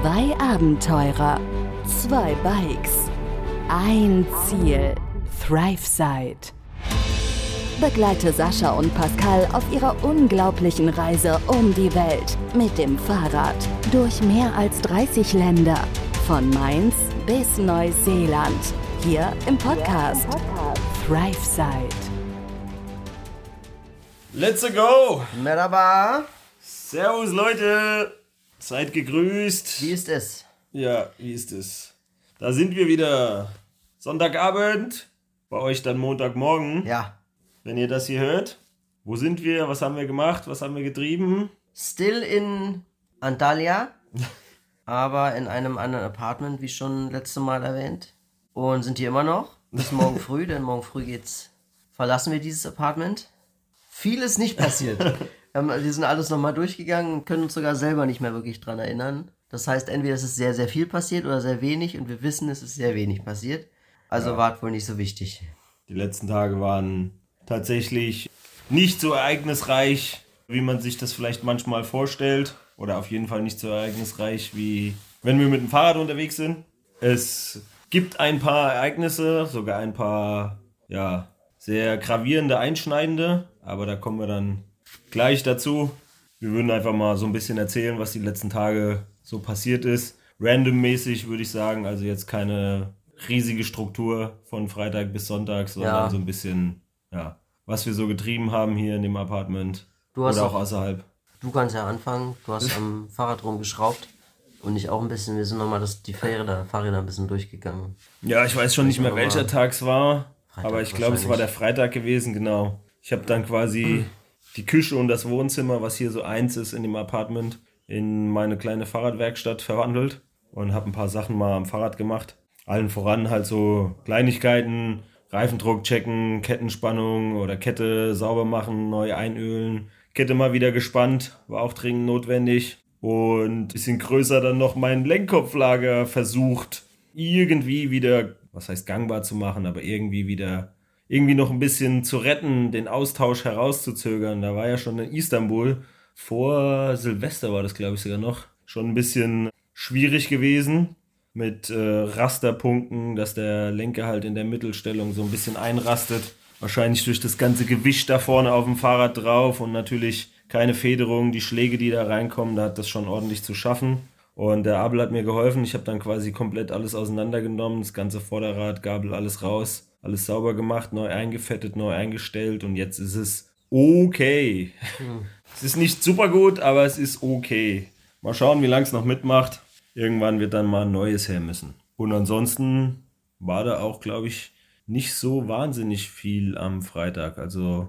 Zwei Abenteurer, zwei Bikes, ein Ziel. ThriveSide. Begleite Sascha und Pascal auf ihrer unglaublichen Reise um die Welt mit dem Fahrrad durch mehr als 30 Länder. Von Mainz bis Neuseeland. Hier im Podcast ThriveSide. Let's go! Merhaba. Servus Leute! Seid gegrüßt. Wie ist es? Ja, wie ist es? Da sind wir wieder. Sonntagabend. Bei euch dann Montagmorgen. Ja. Wenn ihr das hier hört. Wo sind wir? Was haben wir gemacht? Was haben wir getrieben? Still in Antalya, aber in einem anderen Apartment, wie schon letzte Mal erwähnt. Und sind hier immer noch. Bis morgen früh, denn morgen früh geht's. Verlassen wir dieses Apartment. Vieles nicht passiert. Wir haben- wir sind alles nochmal durchgegangen und können uns sogar selber nicht mehr wirklich dran erinnern. Das heißt, entweder es ist sehr, sehr viel passiert oder sehr wenig und wir wissen, es ist sehr wenig passiert. Also war wohl nicht so wichtig. Die letzten Tage waren tatsächlich nicht so ereignisreich, wie man sich das vielleicht manchmal vorstellt. Oder auf jeden Fall nicht so ereignisreich, wie wenn wir mit dem Fahrrad unterwegs sind. Es gibt ein paar Ereignisse, sogar ein paar, ja, sehr gravierende, einschneidende. Aber da kommen wir dann gleich dazu. Wir würden einfach mal so ein bisschen erzählen, was die letzten Tage so passiert ist. Randommäßig würde ich sagen, also jetzt keine riesige Struktur von Freitag bis Sonntag, sondern Ja. so ein bisschen, ja, was wir so getrieben haben hier in dem Apartment. Du hast oder auch auch- außerhalb. Du kannst ja anfangen. Du hast am Fahrrad rumgeschraubt. Und ich auch ein bisschen. Wir sind nochmal das, die Fahrräder, Fahrräder ein bisschen durchgegangen. Ja, ich weiß schon nicht mehr, welcher Tag es war, Freitag aber ich glaube, es war der Freitag gewesen, genau. Ich habe dann quasi die Küche und das Wohnzimmer, was hier so eins ist in dem Apartment, in meine kleine Fahrradwerkstatt verwandelt und habe ein paar Sachen mal am Fahrrad gemacht. Allen voran halt so Kleinigkeiten, Reifendruck checken, Kettenspannung oder Kette sauber machen, neu einölen. Kette mal wieder gespannt, war auch dringend notwendig. Und bisschen größer dann noch mein Lenkkopflager versucht, irgendwie wieder, was heißt gangbar zu machen, aber irgendwie wieder, irgendwie noch ein bisschen zu retten, den Austausch herauszuzögern. Da war ja schon in Istanbul, vor Silvester war das, glaube ich, sogar noch, schon ein bisschen schwierig gewesen mit äh, Rasterpunkten, dass der Lenker halt in der Mittelstellung so ein bisschen einrastet. Wahrscheinlich durch das ganze Gewicht da vorne auf dem Fahrrad drauf und natürlich keine Federung, die Schläge, die da reinkommen, da hat das schon ordentlich zu schaffen. Und der Abel hat mir geholfen. Ich habe dann quasi komplett alles auseinandergenommen, das ganze Vorderrad, Gabel, alles raus, alles sauber gemacht, neu eingefettet, neu eingestellt und jetzt ist es okay. Es ist nicht super gut, aber es ist okay. Mal schauen, wie lange es noch mitmacht. Irgendwann wird dann mal ein neues her müssen. Und ansonsten war da auch, glaube ich, nicht so wahnsinnig viel am Freitag. Also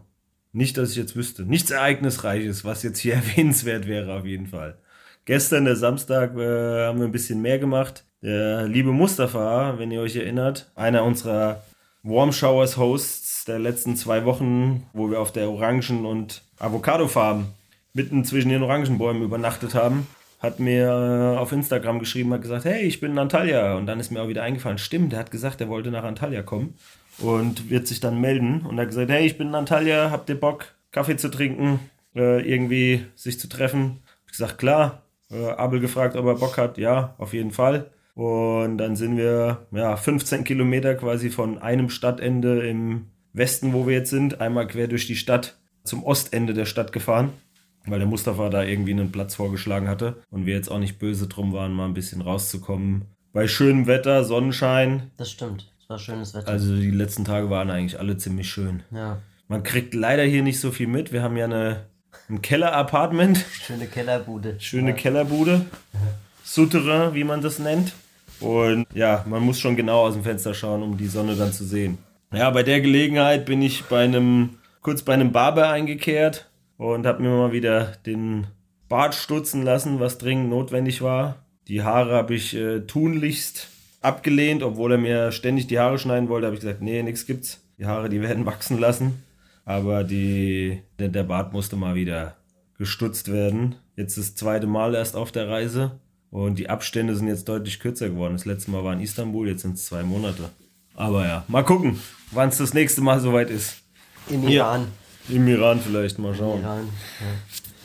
nicht, dass ich jetzt wüsste. Nichts Ereignisreiches, was jetzt hier erwähnenswert wäre, auf jeden Fall. Gestern, der Samstag, äh, haben wir ein bisschen mehr gemacht. Der liebe Mustafa, wenn ihr euch erinnert, einer unserer Warm Showers Hosts der letzten zwei Wochen, wo wir auf der Orangen- und Avocado-Farm mitten zwischen den Orangenbäumen übernachtet haben, hat mir äh, auf Instagram geschrieben, hat gesagt, hey, ich bin in Antalya. Und dann ist mir auch wieder eingefallen, stimmt, der hat gesagt, er wollte nach Antalya kommen und wird sich dann melden. Und er hat gesagt, hey, ich bin in Antalya, habt ihr Bock, Kaffee zu trinken, äh, irgendwie sich zu treffen? Ich gesagt, klar. Äh, Abel gefragt, ob er Bock hat. Ja, auf jeden Fall. Und dann sind wir ja 15 Kilometer quasi von einem Stadtende im Westen, wo wir jetzt sind, einmal quer durch die Stadt zum Ostende der Stadt gefahren, weil der Mustafa da irgendwie einen Platz vorgeschlagen hatte und wir jetzt auch nicht böse drum waren, mal ein bisschen rauszukommen. Bei schönem Wetter, Sonnenschein. Das stimmt. Es war schönes Wetter. Also die letzten Tage waren eigentlich alle ziemlich schön. ja. Man kriegt leider hier nicht so viel mit. Wir haben ja eine, ein Keller-Apartment. Schöne Kellerbude. Schöne Kellerbude. Souterrain, wie man das nennt. Und ja, man muss schon genau aus dem Fenster schauen, um die Sonne dann zu sehen. Ja, bei der Gelegenheit bin ich bei einem, kurz bei einem Barber eingekehrt und habe mir mal wieder den Bart stutzen lassen, was dringend notwendig war. Die Haare habe ich äh, tunlichst abgelehnt, obwohl er mir ständig die Haare schneiden wollte, habe ich gesagt, nee, nichts gibt's. Die Haare, die werden wachsen lassen. Aber die, der, der Bart musste mal wieder gestutzt werden. Jetzt das zweite Mal erst auf der Reise. Und die Abstände sind jetzt deutlich kürzer geworden. Das letzte Mal war in Istanbul, jetzt sind es zwei Monate. Aber ja, mal gucken, wann es das nächste Mal soweit ist. Im Ja. Iran. Im Iran vielleicht, mal Im schauen. Iran. Ja.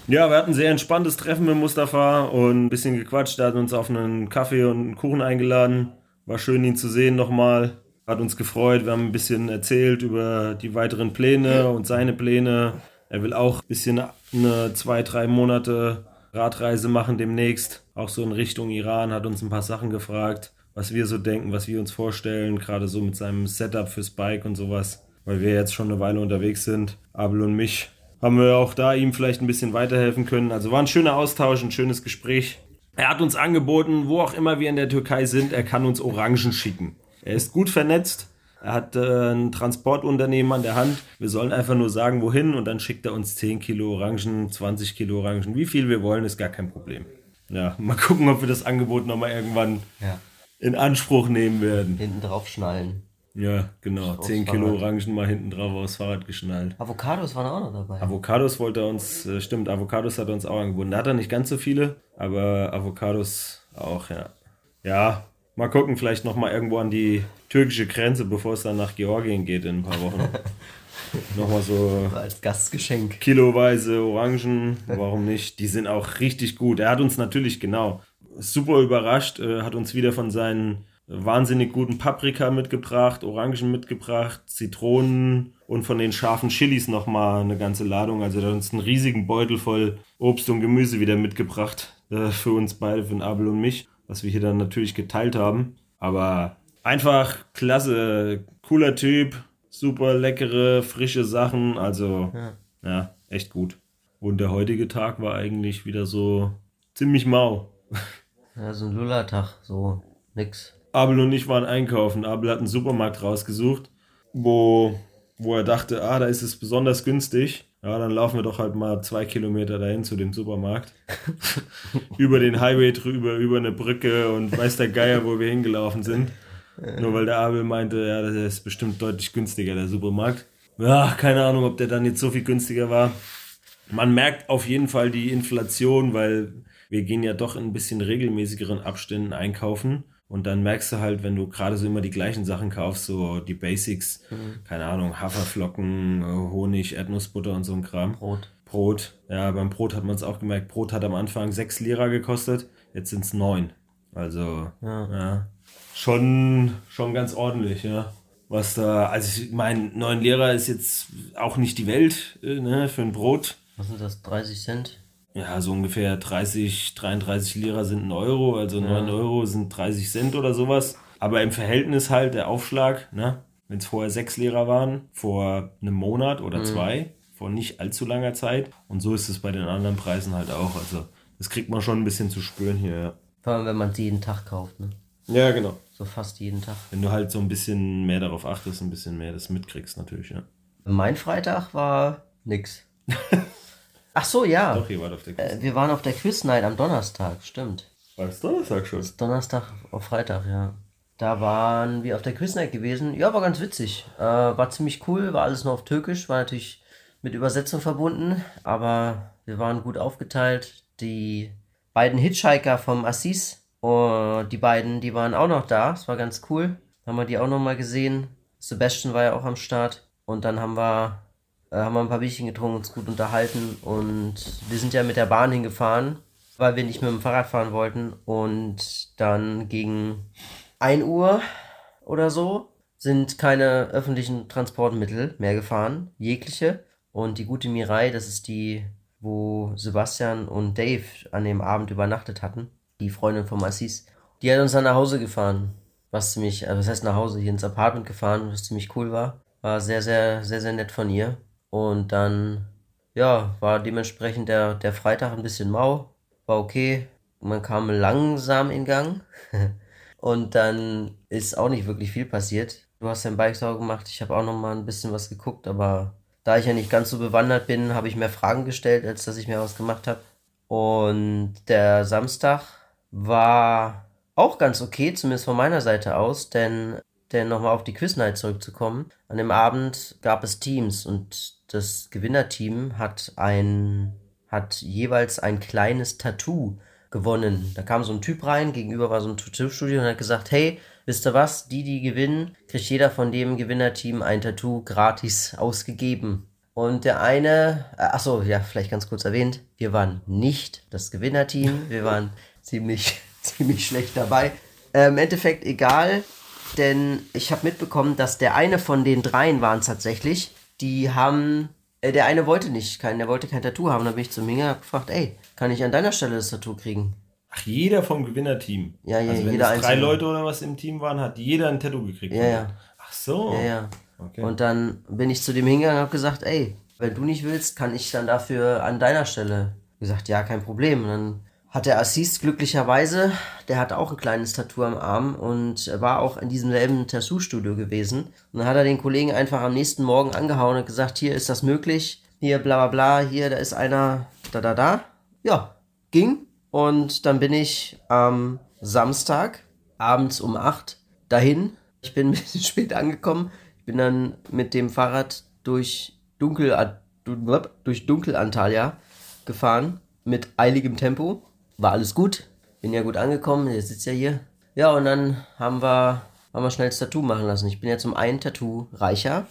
Ja, wir hatten ein sehr entspanntes Treffen mit Mustafa und ein bisschen gequatscht. Er hat uns auf einen Kaffee und einen Kuchen eingeladen. War schön, ihn zu sehen nochmal. Hat uns gefreut. Wir haben ein bisschen erzählt über die weiteren Pläne und seine Pläne. Er will auch ein bisschen eine zwei, drei Monate Radreise machen demnächst. Auch so in Richtung Iran. Hat uns ein paar Sachen gefragt, was wir so denken, was wir uns vorstellen. Gerade so mit seinem Setup fürs Bike und sowas. Weil wir jetzt schon eine Weile unterwegs sind. Abel und mich haben wir auch da ihm vielleicht ein bisschen weiterhelfen können. Also war ein schöner Austausch, ein schönes Gespräch. Er hat uns angeboten, wo auch immer wir in der Türkei sind, er kann uns Orangen schicken. Er ist gut vernetzt, er hat äh, ein Transportunternehmen an der Hand. Wir sollen einfach nur sagen, wohin und dann schickt er uns 10 Kilo Orangen, 20 Kilo Orangen. Wie viel wir wollen, ist gar kein Problem. Ja, mal gucken, ob wir das Angebot nochmal irgendwann ja. in Anspruch nehmen werden. Hinten drauf schnallen. Ja, genau. 10 Kilo Orangen mal hinten drauf aufs Fahrrad geschnallt. Avocados waren auch noch dabei. Avocados wollte er uns, äh, stimmt, Avocados hat er uns auch angeboten. Da hat er nicht ganz so viele, aber Avocados auch, ja. Ja, mal gucken, vielleicht nochmal irgendwo an die türkische Grenze, bevor es dann nach Georgien geht in ein paar Wochen. nochmal so. Als Gastgeschenk. Kiloweise Orangen, warum nicht? Die sind auch richtig gut. Er hat uns natürlich, genau, super überrascht, äh, hat uns wieder von seinen wahnsinnig guten Paprika mitgebracht, Orangen mitgebracht, Zitronen und von den scharfen Chilis nochmal eine ganze Ladung. Also er hat uns einen riesigen Beutel voll Obst und Gemüse wieder mitgebracht. Äh, für uns beide, für den Abel und mich, was wir hier dann natürlich geteilt haben. Aber einfach klasse, cooler Typ, super leckere, frische Sachen. Also ja, ja echt gut. Und der heutige Tag war eigentlich wieder so ziemlich mau. Ja, so ein Lullertag, so nix. Abel und ich waren einkaufen. Abel hat einen Supermarkt rausgesucht, wo, wo er dachte, ah, da ist es besonders günstig. Ja, dann laufen wir doch halt mal zwei Kilometer dahin zu dem Supermarkt. über den Highway drüber, über eine Brücke und weiß der Geier, wo wir hingelaufen sind. Nur weil der Abel meinte, ja, das ist bestimmt deutlich günstiger, der Supermarkt. Ja, keine Ahnung, ob der dann jetzt so viel günstiger war. Man merkt auf jeden Fall die Inflation, weil wir gehen ja doch in ein bisschen regelmäßigeren Abständen einkaufen. Und dann merkst du halt, wenn du gerade so immer die gleichen Sachen kaufst, so die Basics, mhm. keine Ahnung, Haferflocken, äh, Honig, Erdnussbutter und so ein Kram. Brot. Brot. Ja, beim Brot hat man es auch gemerkt. Brot hat am Anfang 6 Lira gekostet, jetzt sind es 9. Also, ja. ja. Schon, schon ganz ordentlich, ja. Was da, also ich meine, 9 Lira ist jetzt auch nicht die Welt äh, ne, für ein Brot. Was sind das, 30 Cent? Ja, so ungefähr 30, 33 Lira sind ein Euro, also ja. 9 Euro sind 30 Cent oder sowas. Aber im Verhältnis halt der Aufschlag, ne? wenn es vorher 6 Lira waren, vor einem Monat oder mhm. zwei, vor nicht allzu langer Zeit. Und so ist es bei den anderen Preisen halt auch. Also das kriegt man schon ein bisschen zu spüren hier, ja. Vor allem, wenn man es jeden Tag kauft, ne? Ja, genau. So fast jeden Tag. Wenn du halt so ein bisschen mehr darauf achtest, ein bisschen mehr das mitkriegst, natürlich, ja. Mein Freitag war nix. Ach so, ja. Doch, ihr wart auf der Quiz. Äh, wir waren auf der Quiz Night am Donnerstag, stimmt. War es Donnerstag schon? Das Donnerstag auf Freitag, ja. Da waren wir auf der Quiz Night gewesen. Ja, war ganz witzig. Äh, war ziemlich cool, war alles nur auf Türkisch, war natürlich mit Übersetzung verbunden, aber wir waren gut aufgeteilt. Die beiden Hitchhiker vom Assis, uh, die beiden, die waren auch noch da. Es war ganz cool. Haben wir die auch noch mal gesehen. Sebastian war ja auch am Start. Und dann haben wir äh, haben wir ein paar Bierchen getrunken, uns gut unterhalten und wir sind ja mit der Bahn hingefahren, weil wir nicht mit dem Fahrrad fahren wollten und dann gegen 1 Uhr oder so sind keine öffentlichen Transportmittel mehr gefahren, jegliche. Und die gute Mirai, das ist die, wo Sebastian und Dave an dem Abend übernachtet hatten, die Freundin von Massis, die hat uns dann nach Hause gefahren. Was ziemlich, also was heißt nach Hause, hier ins Apartment gefahren, was ziemlich cool war. War sehr, sehr, sehr, sehr nett von ihr. Und dann, ja, war dementsprechend der, der Freitag ein bisschen mau. War okay. Man kam langsam in Gang. und dann ist auch nicht wirklich viel passiert. Du hast dein Bike sauber gemacht. Ich habe auch noch mal ein bisschen was geguckt, aber da ich ja nicht ganz so bewandert bin, habe ich mehr Fragen gestellt, als dass ich mir was gemacht habe. Und der Samstag war auch ganz okay, zumindest von meiner Seite aus, denn, denn nochmal auf die Quiz-Night zurückzukommen. An dem Abend gab es Teams und das Gewinnerteam hat ein, hat jeweils ein kleines Tattoo gewonnen. Da kam so ein Typ rein, gegenüber war so ein Tattoo-Studio und hat gesagt, hey, wisst ihr was, die, die gewinnen, kriegt jeder von dem Gewinnerteam ein Tattoo gratis ausgegeben. Und der eine, äh, achso, ja, vielleicht ganz kurz erwähnt, wir waren nicht das Gewinnerteam, wir waren ziemlich, ziemlich schlecht dabei. Äh, Im Endeffekt egal, denn ich habe mitbekommen, dass der eine von den dreien waren tatsächlich, die haben, äh, der eine wollte nicht, kein, der wollte kein Tattoo haben. Dann bin ich zu Minga hab gefragt, ey, kann ich an deiner Stelle das Tattoo kriegen? Ach, jeder vom Gewinnerteam. Ja, ja, also wenn jeder es drei. Leute oder was im Team waren, hat jeder ein Tattoo gekriegt. Ja, ja. Ach so. Ja, ja. Okay. Und dann bin ich zu dem hingegangen und habe gesagt, ey, wenn du nicht willst, kann ich dann dafür an deiner Stelle. Gesagt, ja, kein Problem. Und dann hat der Assis glücklicherweise, der hat auch ein kleines Tattoo am Arm und war auch in diesem selben Tattoo-Studio gewesen. Und dann hat er den Kollegen einfach am nächsten Morgen angehauen und gesagt, hier ist das möglich, hier bla bla bla, hier, da ist einer, da da da. Ja, ging. Und dann bin ich am Samstag abends um 8 dahin. Ich bin ein bisschen spät angekommen. Ich bin dann mit dem Fahrrad durch Dunkel, durch Dunkelantalya gefahren mit eiligem Tempo. War alles gut. Bin ja gut angekommen. Jetzt sitzt ja hier. Ja, und dann haben wir, haben wir schnell das Tattoo machen lassen. Ich bin jetzt um ein Tattoo reicher.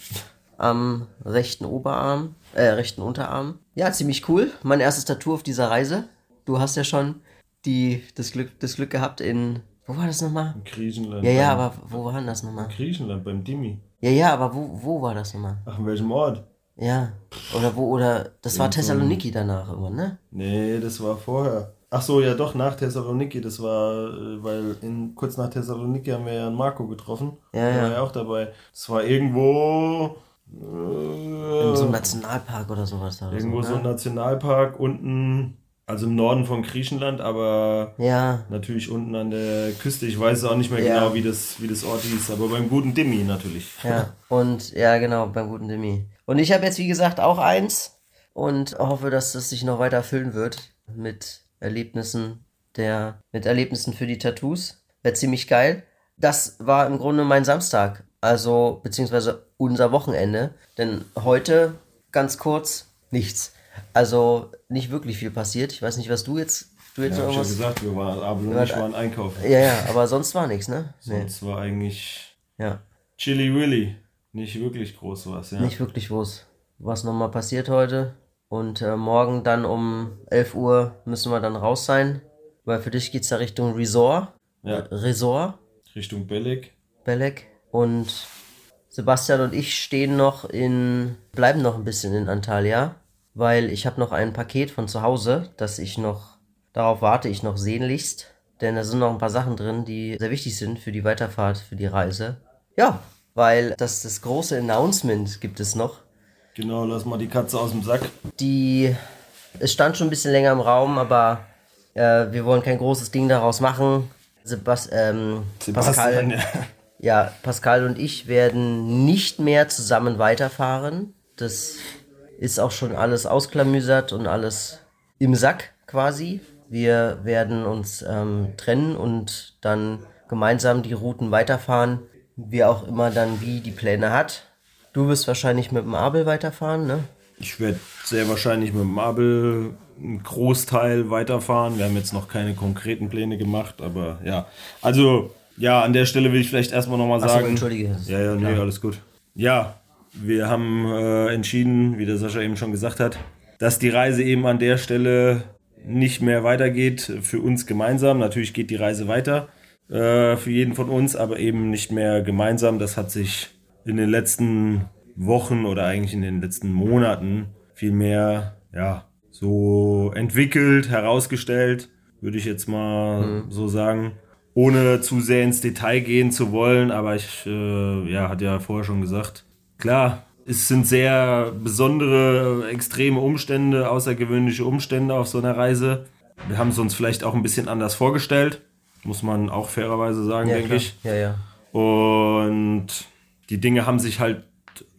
Am rechten Oberarm, äh, rechten Unterarm. Ja, ziemlich cool. Mein erstes Tattoo auf dieser Reise. Du hast ja schon die, das, Glück, das Glück gehabt in. Wo war das nochmal? In Griechenland. Ja, ja, aber wo war das nochmal? Griechenland beim Dimi. Ja, ja, aber wo, wo war das nochmal? Ach, in welchem Ort? Ja. Oder wo, oder. Das war Thessaloniki danach irgendwann, ne? Nee, das war vorher. Ach so, ja doch, nach Thessaloniki. Das war, äh, weil in, kurz nach Thessaloniki haben wir ja einen Marco getroffen. Ja, Der ja. war ja auch dabei. Das war irgendwo... Äh, In so einem Nationalpark oder sowas. Oder irgendwo so, so ein ne? Nationalpark unten, also im Norden von Griechenland, aber Ja, natürlich unten an der Küste. Ich weiß auch nicht mehr Ja. genau, wie das, wie das Ort hieß, aber beim guten Dimi natürlich. ja. Und ja, genau, beim guten Demi. Und ich habe jetzt, wie gesagt, auch eins und hoffe, dass das sich noch weiter füllen wird mit Erlebnissen der, mit Erlebnissen für die Tattoos. Wäre ziemlich geil. Das war im Grunde mein Samstag. Also, beziehungsweise unser Wochenende. Denn heute, ganz kurz, nichts. Also, nicht wirklich viel passiert. Ich weiß nicht, was du jetzt, du jetzt Ja, ich gesagt, wir waren, Ja, ich waren einkaufen. Ja, ja, aber sonst war nichts, ne? Nee. Sonst war eigentlich Ja. Chili Willy. Nicht wirklich groß was, ja. Nicht wirklich groß. Was nochmal passiert heute. Und äh, morgen dann um 11 Uhr müssen wir dann raus sein. Weil für dich geht's ja Richtung Resort. Ja. Resort, Richtung Belek. Belek. Und Sebastian und ich stehen noch in, bleiben noch ein bisschen in Antalya. Weil ich habe noch ein Paket von zu Hause, das ich noch, darauf warte ich noch sehnlichst. Denn da sind noch ein paar Sachen drin, die sehr wichtig sind für die Weiterfahrt, für die Reise. Ja, weil das, das große Announcement gibt es noch. Genau, lass mal die Katze aus dem Sack. die es stand schon ein bisschen länger im Raum, aber äh, wir wollen kein großes Ding daraus machen. Sebast ähm, Pascal, Sebastian, ja. ja, Pascal und ich werden nicht mehr zusammen weiterfahren. Das ist auch schon alles ausklamüsert und alles im Sack quasi. Wir werden uns ähm, trennen und dann gemeinsam die Routen weiterfahren, wie auch immer dann wie die Pläne hat. Du wirst wahrscheinlich mit dem Abel weiterfahren, ne? Ich werde sehr wahrscheinlich mit dem Abel einen Großteil weiterfahren. Wir haben jetzt noch keine konkreten Pläne gemacht, aber ja. Also, ja, an der Stelle will ich vielleicht erstmal nochmal so, sagen. entschuldige. Ja, ja, nee, alles gut. Ja, wir haben äh, entschieden, wie der Sascha eben schon gesagt hat, dass die Reise eben an der Stelle nicht mehr weitergeht für uns gemeinsam. Natürlich geht die Reise weiter äh, für jeden von uns, aber eben nicht mehr gemeinsam. Das hat sich in den letzten Wochen oder eigentlich in den letzten Monaten viel mehr, ja, so entwickelt, herausgestellt, würde ich jetzt mal so sagen. Ohne zu sehr ins Detail gehen zu wollen, aber ich, äh, ja, hat ja vorher schon gesagt, klar, es sind sehr besondere, extreme Umstände, außergewöhnliche Umstände auf so einer Reise. Wir haben es uns vielleicht auch ein bisschen anders vorgestellt, muss man auch fairerweise sagen, Ja, denke klar. ich. Ja, ja. Und die Dinge haben sich halt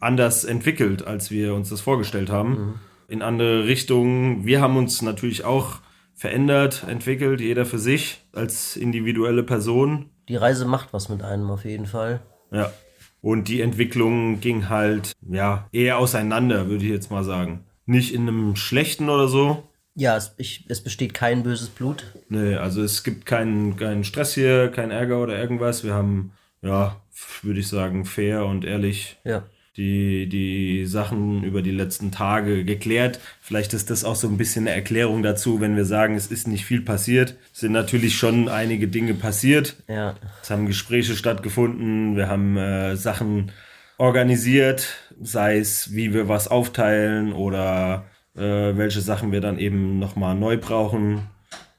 anders entwickelt, als wir uns das vorgestellt haben. In andere Richtungen. Wir haben uns natürlich auch verändert, entwickelt, jeder für sich, als individuelle Person. Die Reise macht was mit einem auf jeden Fall. Ja. Und die Entwicklung ging halt, ja, eher auseinander, würde ich jetzt mal sagen. Nicht in einem schlechten oder so. Ja, es, ich, es besteht kein böses Blut. Nee, also es gibt keinen, keinen Stress hier, keinen Ärger oder irgendwas. Wir haben, ja, würde ich sagen, fair und ehrlich Ja. die, die Sachen über die letzten Tage geklärt. Vielleicht ist das auch so ein bisschen eine Erklärung dazu, wenn wir sagen, es ist nicht viel passiert. Es sind natürlich schon einige Dinge passiert. Ja. Es haben Gespräche stattgefunden, wir haben äh, Sachen organisiert, sei es, wie wir was aufteilen oder äh, welche Sachen wir dann eben nochmal neu brauchen.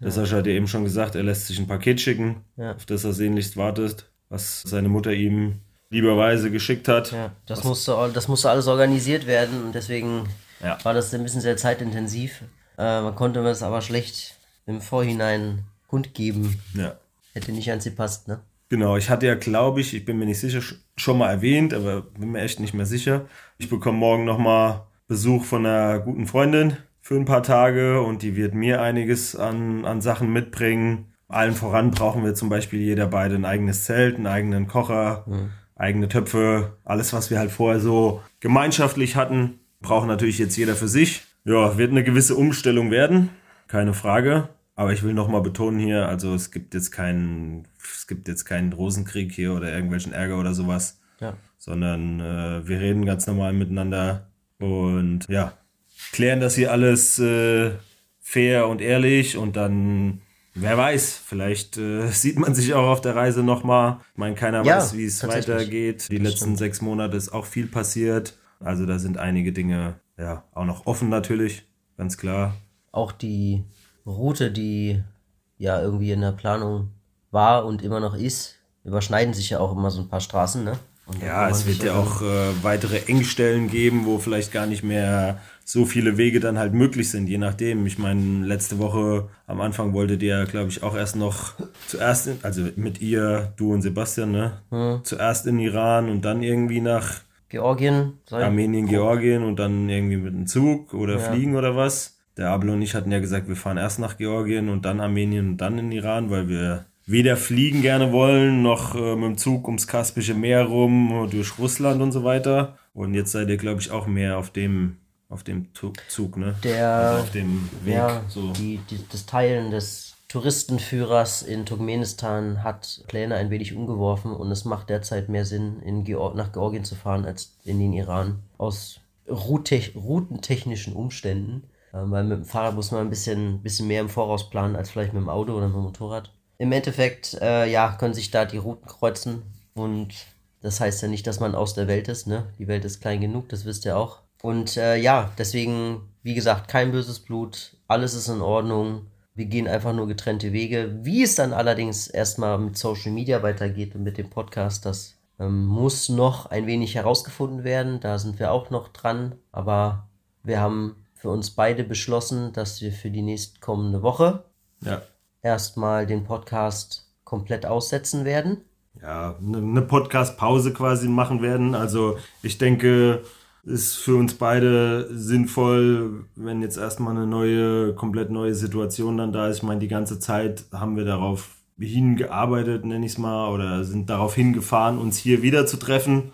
Der Sascha hat ja eben schon gesagt, er lässt sich ein Paket schicken, Ja. auf das er sehnlichst wartet, was seine Mutter ihm lieberweise geschickt hat. Ja, das musste, das musste alles organisiert werden und deswegen Ja. war das ein bisschen sehr zeitintensiv. Äh, man konnte mir das aber schlecht im Vorhinein kundgeben. Ja. Hätte nicht an sie passt, ne? Genau, ich hatte ja, glaube ich, ich bin mir nicht sicher, sch- schon mal erwähnt, aber bin mir echt nicht mehr sicher. Ich bekomme morgen nochmal Besuch von einer guten Freundin für ein paar Tage und die wird mir einiges an, an Sachen mitbringen. Allen voran brauchen wir zum Beispiel jeder beide ein eigenes Zelt, einen eigenen Kocher, eigene Töpfe, alles, was wir halt vorher so gemeinschaftlich hatten, braucht natürlich jetzt jeder für sich. Ja, wird eine gewisse Umstellung werden, keine Frage. Aber ich will nochmal betonen hier, also es gibt jetzt keinen, es gibt jetzt keinen Rosenkrieg hier oder irgendwelchen Ärger oder sowas, Ja. sondern äh, wir reden ganz normal miteinander und ja, klären das hier alles äh, fair und ehrlich und dann, wer weiß, vielleicht äh, sieht man sich auch auf der Reise nochmal. Ich meine, keiner Ja, weiß, wie es weitergeht. Die Das letzten stimmt. sechs Monate ist auch viel passiert. Also da sind einige Dinge ja auch noch offen natürlich, ganz klar. Auch die Route, die ja irgendwie in der Planung war und immer noch ist, überschneiden sich ja auch immer so ein paar Straßen, ne? Ja, es wird ja auch äh, weitere Engstellen geben, wo vielleicht gar nicht mehr so viele Wege dann halt möglich sind, je nachdem. Ich meine, letzte Woche am Anfang wolltet ihr, glaube ich, auch erst noch zuerst, in, also mit ihr, du und Sebastian, ne? Hm. Zuerst in Iran und dann irgendwie nach Georgien soll Armenien, Georgien und dann irgendwie mit dem Zug oder fliegen oder was. Der Abel und ich hatten ja gesagt, wir fahren erst nach Georgien und dann Armenien und dann in Iran, weil wir weder fliegen gerne wollen, noch äh, mit dem Zug ums Kaspische Meer rum, durch Russland und so weiter. Und jetzt seid ihr, glaube ich, auch mehr auf dem, auf dem Zug, ne? Der- also auf dem Weg. Ja, so. die, die, das Teilen des Touristenführers in Turkmenistan hat Pläne ein wenig umgeworfen und es macht derzeit mehr Sinn, in Geor nach Georgien zu fahren, als in den Iran. Aus route routentechnischen Umständen. Ähm, weil mit dem Fahrrad muss man ein bisschen, bisschen mehr im Voraus planen, als vielleicht mit dem Auto oder mit dem Motorrad. Im Endeffekt, äh, ja, können sich da die Routen kreuzen und das heißt ja nicht, dass man aus der Welt ist, ne? Die Welt ist klein genug, das wisst ihr auch. Und äh, ja, deswegen, wie gesagt, kein böses Blut, alles ist in Ordnung. Wir gehen einfach nur getrennte Wege. Wie es dann allerdings erstmal mit Social Media weitergeht und mit dem Podcast, das ähm, muss noch ein wenig herausgefunden werden. Da sind wir auch noch dran. Aber wir haben für uns beide beschlossen, dass wir für die nächstkommende Woche Ja. erstmal den Podcast komplett aussetzen werden. ja, eine ne Podcast-Pause quasi machen werden. Also ich denke, ist für uns beide sinnvoll, wenn jetzt erstmal eine neue, komplett neue Situation dann da ist. Ich meine, die ganze Zeit haben wir darauf hingearbeitet, nenne ich es mal, oder sind darauf hingefahren, uns hier wieder zu treffen.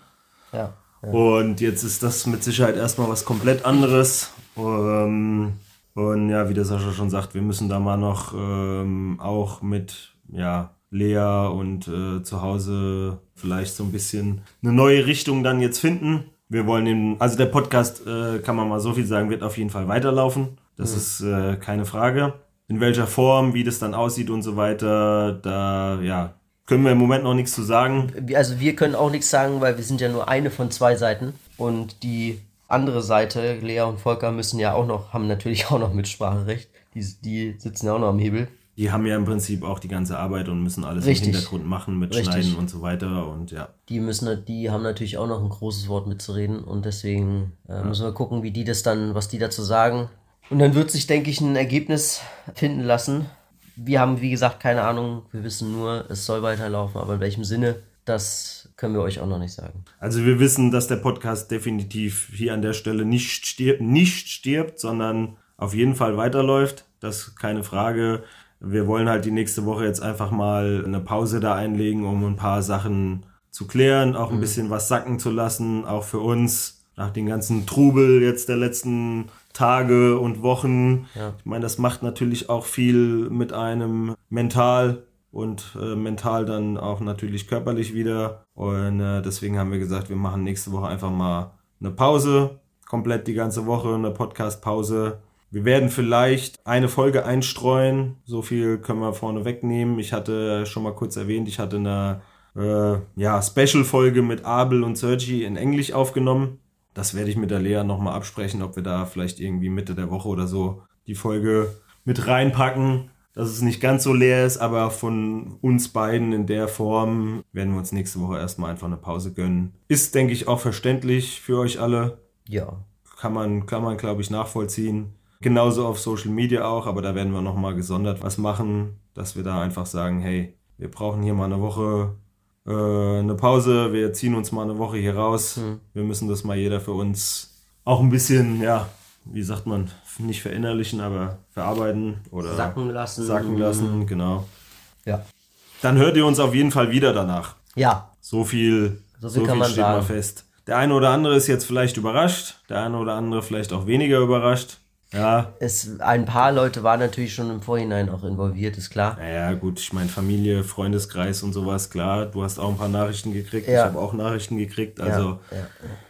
Ja. Und jetzt ist das mit Sicherheit erstmal was komplett anderes. Ähm, und ja, wie der Sascha schon sagt, wir müssen da mal noch ähm, auch mit ja, Lea und äh, zu Hause vielleicht so ein bisschen eine neue Richtung dann jetzt finden. Wir wollen den, also der Podcast, äh, kann man mal so viel sagen, wird auf jeden Fall weiterlaufen. Das ist äh, keine Frage. In welcher Form, wie das dann aussieht und so weiter, da ja, können wir im Moment noch nichts zu sagen. Also wir können auch nichts sagen, weil wir sind ja nur eine von zwei Seiten und die andere Seite, Lea und Volker müssen ja auch noch, haben natürlich auch noch Mitspracherecht. Die, die sitzen ja auch noch am Hebel. Die haben ja im Prinzip auch die ganze Arbeit und müssen alles Richtig. im Hintergrund machen mit Richtig. Schneiden und so weiter und ja. Die müssen, die haben natürlich auch noch ein großes Wort mitzureden und deswegen äh, müssen wir gucken, wie die das dann, was die dazu sagen. Und dann wird sich, denke ich, ein Ergebnis finden lassen. Wir haben, wie gesagt, keine Ahnung. Wir wissen nur, es soll weiterlaufen, aber in welchem Sinne, das können wir euch auch noch nicht sagen. Also wir wissen, dass der Podcast definitiv hier an der Stelle nicht stirbt, nicht stirbt, sondern auf jeden Fall weiterläuft. Das ist keine Frage. Wir wollen halt die nächste Woche jetzt einfach mal eine Pause da einlegen, um ein paar Sachen zu klären, auch ein bisschen was sacken zu lassen, auch für uns nach den ganzen Trubel jetzt der letzten Tage und Wochen. Ja. Ich meine, das macht natürlich auch viel mit einem mental und äh, mental dann auch natürlich körperlich wieder. Und äh, deswegen haben wir gesagt, wir machen nächste Woche einfach mal eine Pause, komplett die ganze Woche, eine Podcast-Pause. Wir werden vielleicht eine Folge einstreuen. So viel können wir vorne wegnehmen. Ich hatte schon mal kurz erwähnt, ich hatte eine äh, ja, Special-Folge mit Abel und Sergi in Englisch aufgenommen. Das werde ich mit der Lea nochmal absprechen, ob wir da vielleicht irgendwie Mitte der Woche oder so die Folge mit reinpacken, dass es nicht ganz so leer ist, aber von uns beiden in der Form werden wir uns nächste Woche erstmal einfach eine Pause gönnen. Ist, denke ich, auch verständlich für euch alle. Ja. Kann man, kann man glaube ich, nachvollziehen. Genauso auf Social Media auch, aber da werden wir nochmal gesondert was machen, dass wir da einfach sagen, hey, wir brauchen hier mal eine Woche äh, eine Pause, wir ziehen uns mal eine Woche hier raus. Hm. Wir müssen das mal jeder für uns auch ein bisschen, ja, wie sagt man, nicht verinnerlichen, aber verarbeiten oder Sacken lassen. sacken lassen, genau. Ja. Dann hört ihr uns auf jeden Fall wieder danach. Ja. So viel, So so viel viel, kann man steht mal sagen. fest. Der eine oder andere ist jetzt vielleicht überrascht, der eine oder andere vielleicht auch weniger überrascht. Ja, Es, ein paar Leute waren natürlich schon im Vorhinein auch involviert, ist klar. naja, gut, ich meine Familie, Freundeskreis und sowas, klar. Du hast auch ein paar Nachrichten gekriegt, ich Ja. habe auch Nachrichten gekriegt, also ja, ja.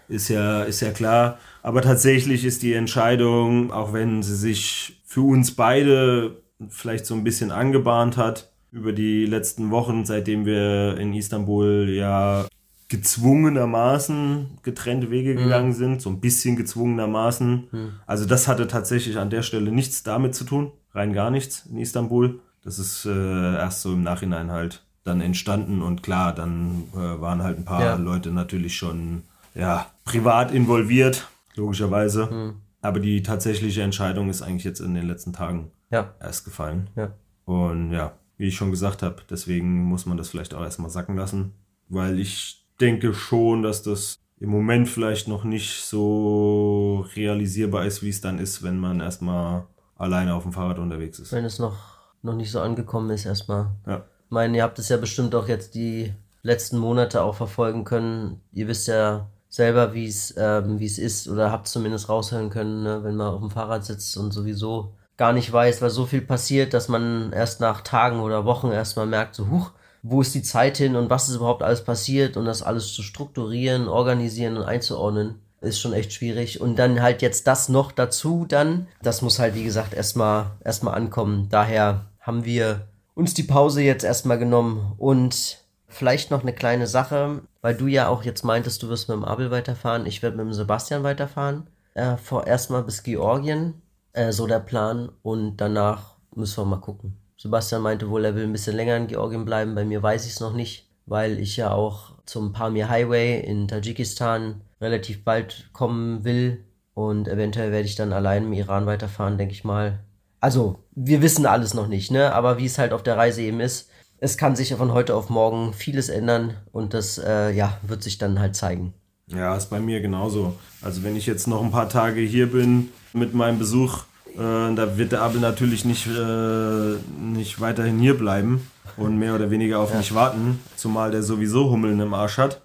ist ja, ist ja klar. Aber tatsächlich ist die Entscheidung, auch wenn sie sich für uns beide vielleicht so ein bisschen angebahnt hat, über die letzten Wochen, seitdem wir in Istanbul ja gezwungenermaßen getrennte Wege gegangen sind, so ein bisschen gezwungenermaßen. Also das hatte tatsächlich an der Stelle nichts damit zu tun, rein gar nichts in Istanbul. Das ist äh, erst so im Nachhinein halt dann entstanden und klar, dann äh, waren halt ein paar Ja. Leute natürlich schon ja, privat involviert, logischerweise. Aber die tatsächliche Entscheidung ist eigentlich jetzt in den letzten Tagen Ja, erst gefallen. ja. Und ja, wie ich schon gesagt habe, deswegen muss man das vielleicht auch erstmal sacken lassen, weil ich denke schon, dass das im Moment vielleicht noch nicht so realisierbar ist, wie es dann ist, wenn man erstmal alleine auf dem Fahrrad unterwegs ist. Wenn es noch, noch nicht so angekommen ist, erstmal. Ja. Ich meine, ihr habt es ja bestimmt auch jetzt die letzten Monate auch verfolgen können. Ihr wisst ja selber, wie es ähm, wie es ist oder habt zumindest raushören können, ne? wenn man auf dem Fahrrad sitzt und sowieso gar nicht weiß, weil so viel passiert, dass man erst nach Tagen oder Wochen erstmal merkt, so huch, wo ist die Zeit hin und was ist überhaupt alles passiert und das alles zu strukturieren, organisieren und einzuordnen, ist schon echt schwierig. Und dann halt jetzt das noch dazu dann, das muss halt wie gesagt erstmal erstmal ankommen. Daher haben wir uns die Pause jetzt erstmal genommen und vielleicht noch eine kleine Sache, weil du ja auch jetzt meintest, du wirst mit dem Abel weiterfahren, ich werde mit dem Sebastian weiterfahren. Äh, erstmal bis Georgien, äh, so der Plan und danach müssen wir mal gucken. Sebastian meinte wohl, er will ein bisschen länger in Georgien bleiben, bei mir weiß ich es noch nicht, weil ich ja auch zum Pamir Highway in Tadschikistan relativ bald kommen will und eventuell werde ich dann allein im Iran weiterfahren, denke ich mal. Also, wir wissen alles noch nicht, ne? Aber wie es halt auf der Reise eben ist, es kann sich ja von heute auf morgen vieles ändern und das, äh, ja, wird sich dann halt zeigen. Ja, ist bei mir genauso. Also wenn ich jetzt noch ein paar Tage hier bin mit meinem Besuch, da wird der Abel natürlich nicht, äh, nicht weiterhin hier bleiben und mehr oder weniger auf mich warten, zumal der sowieso Hummeln im Arsch hat.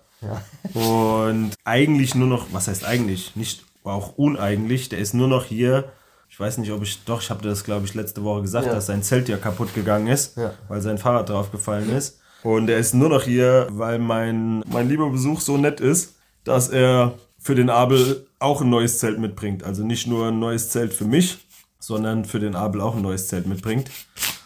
Und eigentlich nur noch, was heißt eigentlich? Nicht auch uneigentlich, der ist nur noch hier. Ich weiß nicht, ob ich, doch, ich habe das, glaube ich, letzte Woche gesagt, Ja. dass sein Zelt ja kaputt gegangen ist, Ja. weil sein Fahrrad draufgefallen ist. Und er ist nur noch hier, weil mein, mein lieber Besuch so nett ist, dass er für den Abel auch ein neues Zelt mitbringt. Also nicht nur ein neues Zelt für mich, sondern für den Abel auch ein neues Zelt mitbringt.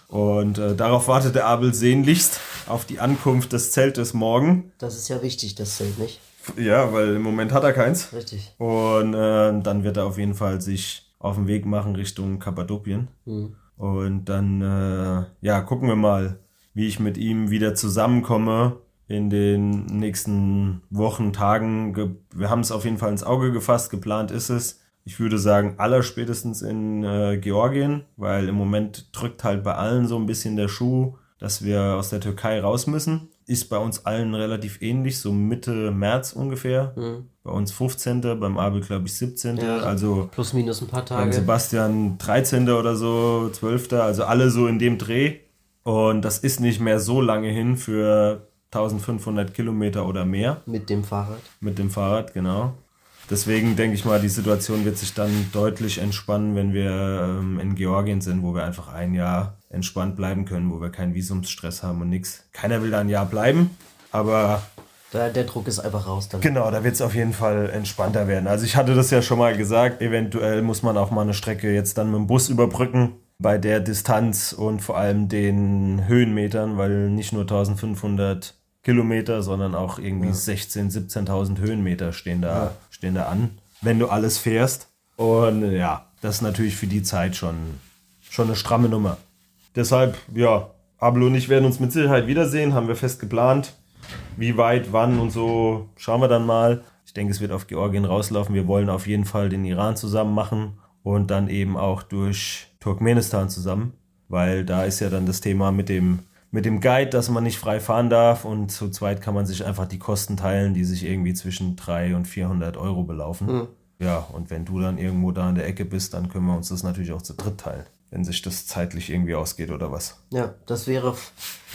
Und äh, darauf wartet der Abel sehnlichst auf die Ankunft des Zeltes morgen. Das ist ja wichtig, das Zelt, nicht? Ja, weil im Moment hat er keins. Richtig. Und äh, dann wird er auf jeden Fall sich auf den Weg machen Richtung Kappadokien. Und dann, äh, ja, gucken wir mal, wie ich mit ihm wieder zusammenkomme in den nächsten Wochen, Tagen. Ge wir haben es auf jeden Fall ins Auge gefasst, geplant ist es. Ich würde sagen, allerspätestens in äh, Georgien, weil im Moment drückt halt bei allen so ein bisschen der Schuh, dass wir aus der Türkei raus müssen. Ist bei uns allen relativ ähnlich, so Mitte März ungefähr. Bei uns 15., beim Abel glaube ich 17. Ja. Also Plus minus ein paar beim Tage. Sebastian 13. oder so, 12. Also alle so in dem Dreh. Und das ist nicht mehr so lange hin für 1500 Kilometer oder mehr Mit dem Fahrrad. mit dem Fahrrad, genau. Deswegen denke ich mal, die Situation wird sich dann deutlich entspannen, wenn wir ähm, in Georgien sind, wo wir einfach ein Jahr entspannt bleiben können, wo wir keinen Visumsstress haben und nichts. Keiner will da ein Jahr bleiben, aber Der, der Druck ist einfach raus dann. Genau, da wird es auf jeden Fall entspannter werden. Also ich hatte das ja schon mal gesagt, eventuell muss man auch mal eine Strecke jetzt dann mit dem Bus überbrücken bei der Distanz und vor allem den Höhenmetern, weil nicht nur 1500 Kilometer, sondern auch irgendwie ja. 16.000, 17.000 Höhenmeter stehen da, ja. stehen da an, wenn du alles fährst. Und ja, das ist natürlich für die Zeit schon, schon eine stramme Nummer. Deshalb, ja, Ablo und ich werden uns mit Sicherheit wiedersehen, haben wir fest geplant. Wie weit, wann und so, schauen wir dann mal. Ich denke, es wird auf Georgien rauslaufen. Wir wollen auf jeden Fall den Iran zusammen machen und dann eben auch durch Turkmenistan zusammen, weil da ist ja dann das Thema mit dem mit dem Guide, dass man nicht frei fahren darf und zu zweit kann man sich einfach die Kosten teilen, die sich irgendwie zwischen 300 und 400 Euro belaufen. Mhm. Ja, und wenn du dann irgendwo da in der Ecke bist, dann können wir uns das natürlich auch zu dritt teilen, wenn sich das zeitlich irgendwie ausgeht oder was. Ja, das wäre,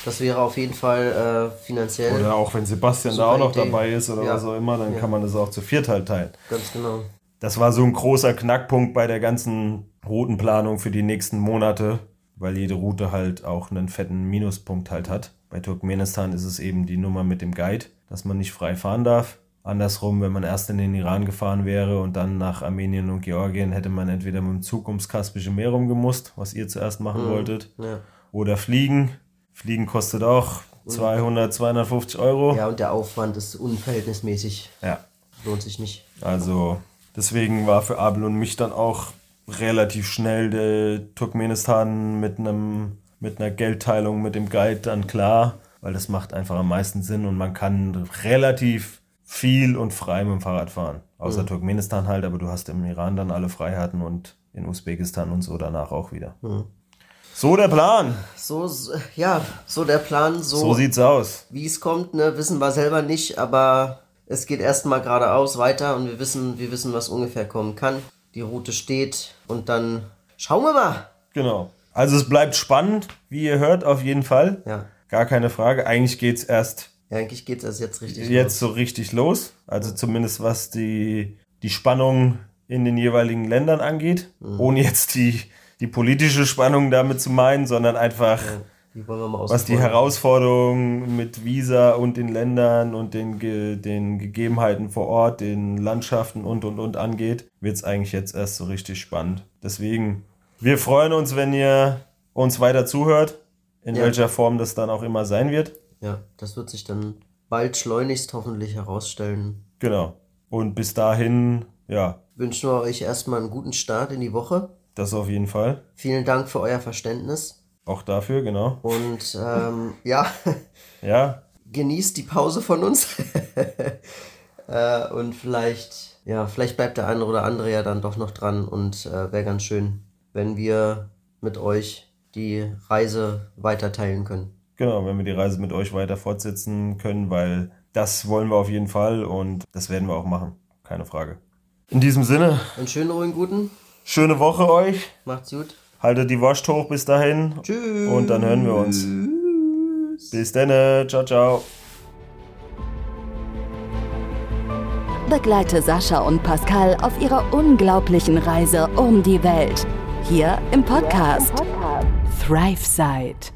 das wäre auf jeden Fall äh, finanziell. Oder auch wenn Sebastian da auch noch Idee. dabei ist oder ja. was auch immer, dann ja. kann man das auch zu viert halt teilen. Ganz genau. Das war so ein großer Knackpunkt bei der ganzen Routenplanung für die nächsten Monate, weil jede Route halt auch einen fetten Minuspunkt halt hat. Bei Turkmenistan ist es eben die Nummer mit dem Guide, dass man nicht frei fahren darf. Andersrum, wenn man erst in den Iran gefahren wäre und dann nach Armenien und Georgien, hätte man entweder mit dem Zug ums Kaspische Meer rumgemusst, was ihr zuerst machen mhm. wolltet, ja. oder fliegen. Fliegen kostet auch 200, 250 Euro. Ja, und der Aufwand ist unverhältnismäßig. Ja. Lohnt sich nicht. Also, deswegen war für Abel und mich dann auch relativ schnell der Turkmenistan mit einem mit einer Geldteilung mit dem Guide dann klar, weil das macht einfach am meisten Sinn und man kann relativ viel und frei mit dem Fahrrad fahren. Außer mhm. Turkmenistan halt, aber du hast im Iran dann alle Freiheiten und in Usbekistan und so danach auch wieder. Mhm. So der Plan. So, ja, so der Plan. So, so sieht's aus. Wie es kommt, ne, wissen wir selber nicht, aber es geht erstmal geradeaus weiter und wir wissen, wir wissen, was ungefähr kommen kann die Route steht und dann schauen wir mal. Genau. Also es bleibt spannend, wie ihr hört, auf jeden Fall. Ja. Gar keine Frage. Eigentlich geht es erst. Ja, eigentlich geht es erst jetzt richtig Jetzt los. so richtig los. Also zumindest was die, die Spannung in den jeweiligen Ländern angeht. Mhm. Ohne jetzt die, die politische Spannung damit zu meinen, sondern einfach. Ja die was die Herausforderungen mit Visa und den Ländern und den, den Gegebenheiten vor Ort, den Landschaften und und und angeht, wird es eigentlich jetzt erst so richtig spannend. Deswegen, wir freuen uns, wenn ihr uns weiter zuhört, in ja. welcher Form das dann auch immer sein wird. Ja, das wird sich dann bald schleunigst hoffentlich herausstellen. Genau. Und bis dahin, ja. Wünschen wir euch erstmal einen guten Start in die Woche. Das auf jeden Fall. Vielen Dank für euer Verständnis. Auch dafür, genau. Und ähm, ja. ja. Genießt die Pause von uns. äh, und vielleicht, ja, vielleicht bleibt der eine oder andere ja dann doch noch dran und äh, wäre ganz schön, wenn wir mit euch die Reise weiter teilen können. Genau, wenn wir die Reise mit euch weiter fortsetzen können, weil das wollen wir auf jeden Fall und das werden wir auch machen. Keine Frage. In diesem Sinne. Einen schönen, ruhigen, guten. Schöne Woche euch. Macht's gut. Haltet die Wurst hoch bis dahin. Tschüss. Und dann hören wir uns. Bis dann. Ciao, ciao. Begleite Sascha und Pascal auf ihrer unglaublichen Reise um die Welt. Hier im Podcast, Thrive Side.